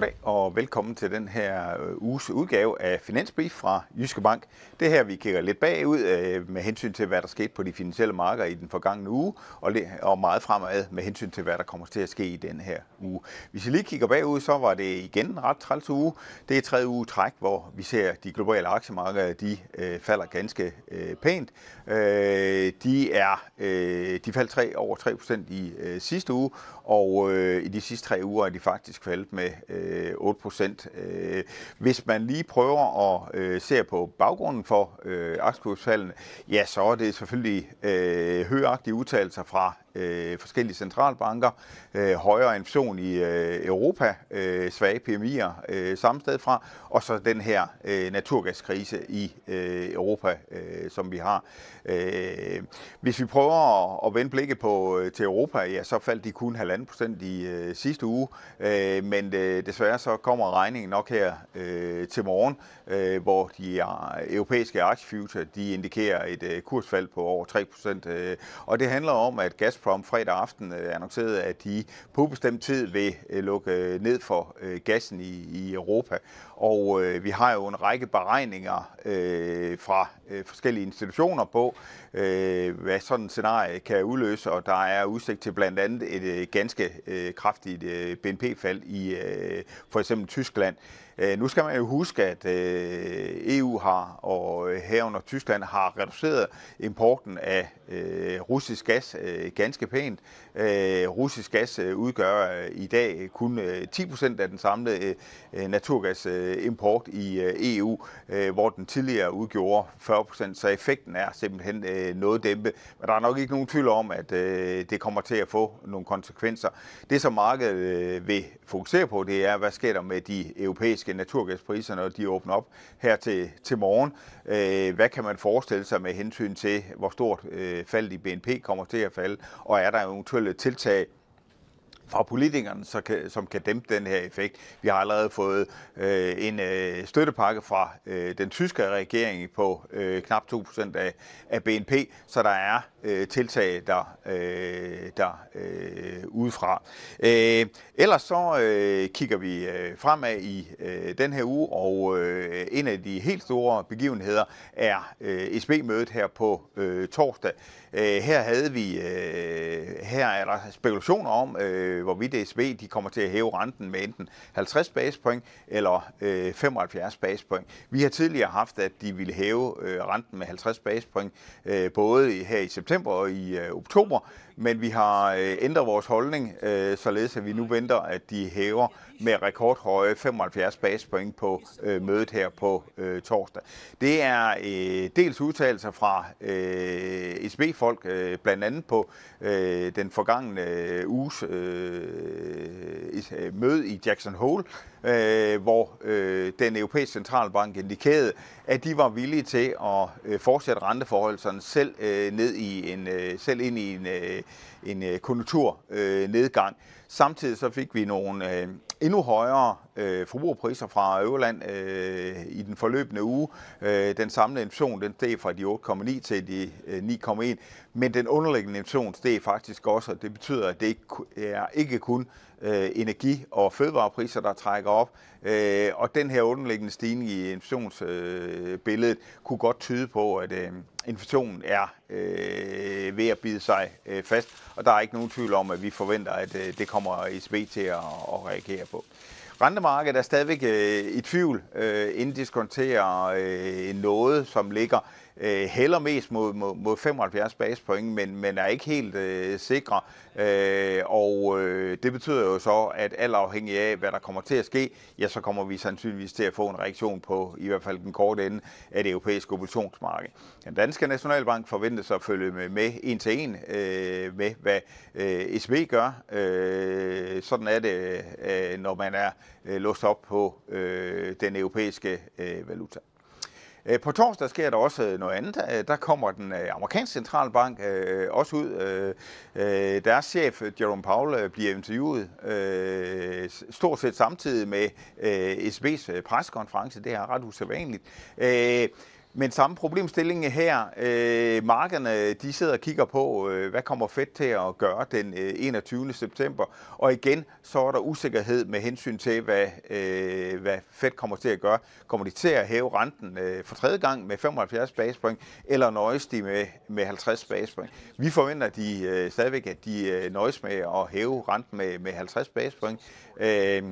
Goddag og velkommen til den her øh, uges udgave af Finansbrief fra Jyske Bank. Det her, vi kigger lidt bagud øh, med hensyn til, hvad der skete på de finansielle markeder i den forgangne uge, og meget fremad med hensyn til, hvad der kommer til at ske i den her uge. Hvis vi lige kigger bagud, så var det igen en ret træls uge. Det er tredje uge træk, hvor vi ser, at de globale aktiemarkeder de øh, falder ganske øh, pænt. Øh, de er øh, de faldt 3, over 3% i øh, sidste uge, og øh, i de sidste tre uger er de faktisk faldet med øh, Øh, 8 procent. Øh, hvis man lige prøver at øh, se på baggrunden for øh, aktiekursfaldene, ja, så er det selvfølgelig øh, højagtige udtalelser fra øh, forskellige centralbanker, øh, højere inflation i øh, Europa, øh, svage PMI'er øh, samme sted fra, og så den her øh, naturgaskrise i øh, Europa, øh, som vi har. Øh, hvis vi prøver at, at vende blikket på øh, til Europa, ja, så faldt de kun 1,5 procent i øh, sidste uge, øh, men øh, desværre så kommer regningen nok her øh, til morgen, øh, hvor de europæiske aktiefuture, de indikerer et øh, kursfald på over 3 procent, øh, og det handler om, at gas Gazprom fredag aften øh, annoncerede, at de på bestemt tid vil øh, lukke øh, ned for øh, gassen i, i Europa. Og øh, vi har jo en række beregninger øh, fra øh, forskellige institutioner på, øh, hvad sådan et scenarie kan udløse, og der er udsigt til blandt andet et øh, ganske øh, kraftigt øh, BNP-fald i øh, for eksempel Tyskland. Øh, nu skal man jo huske, at øh, EU har, og øh, herunder Tyskland har reduceret importen af øh, russisk gas øh, ganske pænt. Øh, russisk gas øh, udgør øh, i dag kun øh, 10% af den samlede øh, naturgasimport øh, i øh, EU, øh, hvor den tidligere udgjorde 40%, så effekten er simpelthen øh, noget dæmpe. Men der er nok ikke nogen tvivl om, at øh, det kommer til at få nogle konsekvenser. Det, som markedet øh, vil fokusere på, det er, hvad sker der med de europæiske naturgaspriser, når de åbner op her til, til morgen. Øh, hvad kan man forestille sig med hensyn til, hvor stort øh, fald i BNP kommer til at falde, og er der eventuelle tiltag, fra politikerne, så kan, som kan dæmpe den her effekt. Vi har allerede fået øh, en øh, støttepakke fra øh, den tyske regering på øh, knap 2% af, af BNP, så der er øh, tiltag der, øh, der øh, udefra. Øh, ellers så øh, kigger vi øh, fremad i øh, den her uge, og øh, en af de helt store begivenheder er øh, SB-mødet her på øh, torsdag. Øh, her havde vi, øh, her er der spekulationer om, øh, Øh, hvorvidt SB de kommer til at hæve renten med enten 50 basispoint eller øh, 75 basispoint. Vi har tidligere haft, at de ville hæve øh, renten med 50 basispoint, øh, både her i september og i øh, oktober, men vi har øh, ændret vores holdning, øh, således at vi nu venter, at de hæver med rekordhøje 75 basispoint på øh, mødet her på øh, torsdag. Det er øh, dels udtalelser fra øh, SB-folk, øh, blandt andet på øh, den forgangne øh, uges øh, Øh, øh, møde i Jackson Hole, øh, hvor øh, den europæiske centralbank indikerede, at de var villige til at øh, fortsætte renteforholdelserne selv øh, ned i en øh, selv ind i en, øh, en øh, konjunkturnedgang. Øh, Samtidig så fik vi nogle øh, endnu højere øh, forbrugerpriser fra Øverland øh, i den forløbende uge. Øh, den samlede inflation den steg fra de 8,9 til de øh, 9,1, men den underliggende inflation steg faktisk også, og det betyder, at det ikke er ikke kun øh, energi- og fødevarepriser, der trækker op. Øh, og den her underliggende stigning i inflationsbilledet øh, kunne godt tyde på, at øh, inflationen er øh, ved at bide sig øh, fast, og der er ikke nogen tvivl om, at vi forventer, at øh, det kommer ECB til at, at reagere på. Rentemarkedet er stadigvæk øh, i tvivl, øh, inddiskonterer øh, noget, som ligger øh, hælder mest mod, mod, mod 75 basispoint, men, men er ikke helt øh, sikre. Øh, og øh, det betyder jo så, at alt afhængig af, hvad der kommer til at ske, ja, så kommer vi sandsynligvis til at få en reaktion på i hvert fald den korte ende af det europæiske obligationsmarked. Den danske Nationalbank forventes at følge med, med en til en øh, med, hvad øh, ECB gør. Øh, sådan er det, øh, når man er øh, låst op på øh, den europæiske øh, valuta. Øh, på torsdag sker der også øh, noget andet. Øh, der kommer den amerikanske centralbank også ud. Deres chef, Jerome Powell, bliver interviewet stort set samtidig med ECB's pressekonference. Det er ret usædvanligt. Men samme problemstilling her. Øh, markederne de sidder og kigger på, øh, hvad kommer Fed til at gøre den øh, 21. september. Og igen, så er der usikkerhed med hensyn til, hvad, øh, hvad Fed kommer til at gøre. Kommer de til at hæve renten øh, for tredje gang med 75 basispoint, eller nøjes de med, med 50 basispoint? Vi forventer de, øh, stadigvæk, at de øh, nøjes med at hæve renten med, med 50 basispoint. Øh,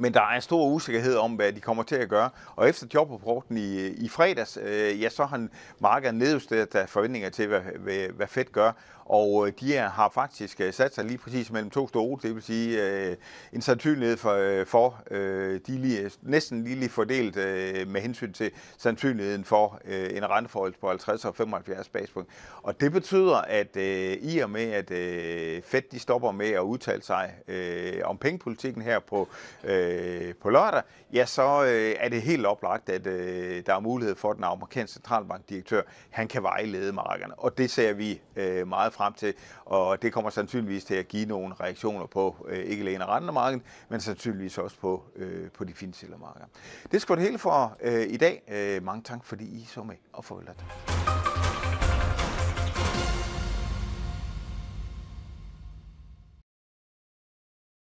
men der er stor usikkerhed om, hvad de kommer til at gøre. Og efter jobrapporten i, i fredags, øh, ja, så har markedet nedjusteret der forventninger til, hvad, hvad, hvad Fed gør. Og øh, de er, har faktisk øh, sat sig lige præcis mellem to stole, det vil sige øh, en sandsynlighed for, øh, for øh, de lige, næsten lige fordelt øh, med hensyn til sandsynligheden for øh, en renteforhold på 50 og 75 basispunkt. Og det betyder, at øh, i og med, at øh, Fed de stopper med at udtale sig øh, om pengepolitikken her på, øh, øh, på lørdag, ja, så øh, er det helt oplagt, at øh, der er mulighed for, at den amerikanske centralbankdirektør, han kan vejlede markederne. Og det ser vi øh, meget frem til, og det kommer sandsynligvis til at give nogle reaktioner på øh, ikke alene rentemarkedet, men sandsynligvis også på, øh, på de finansielle markeder. Det skal det hele for øh, i dag. Øh, mange tak, fordi I så med og farvel.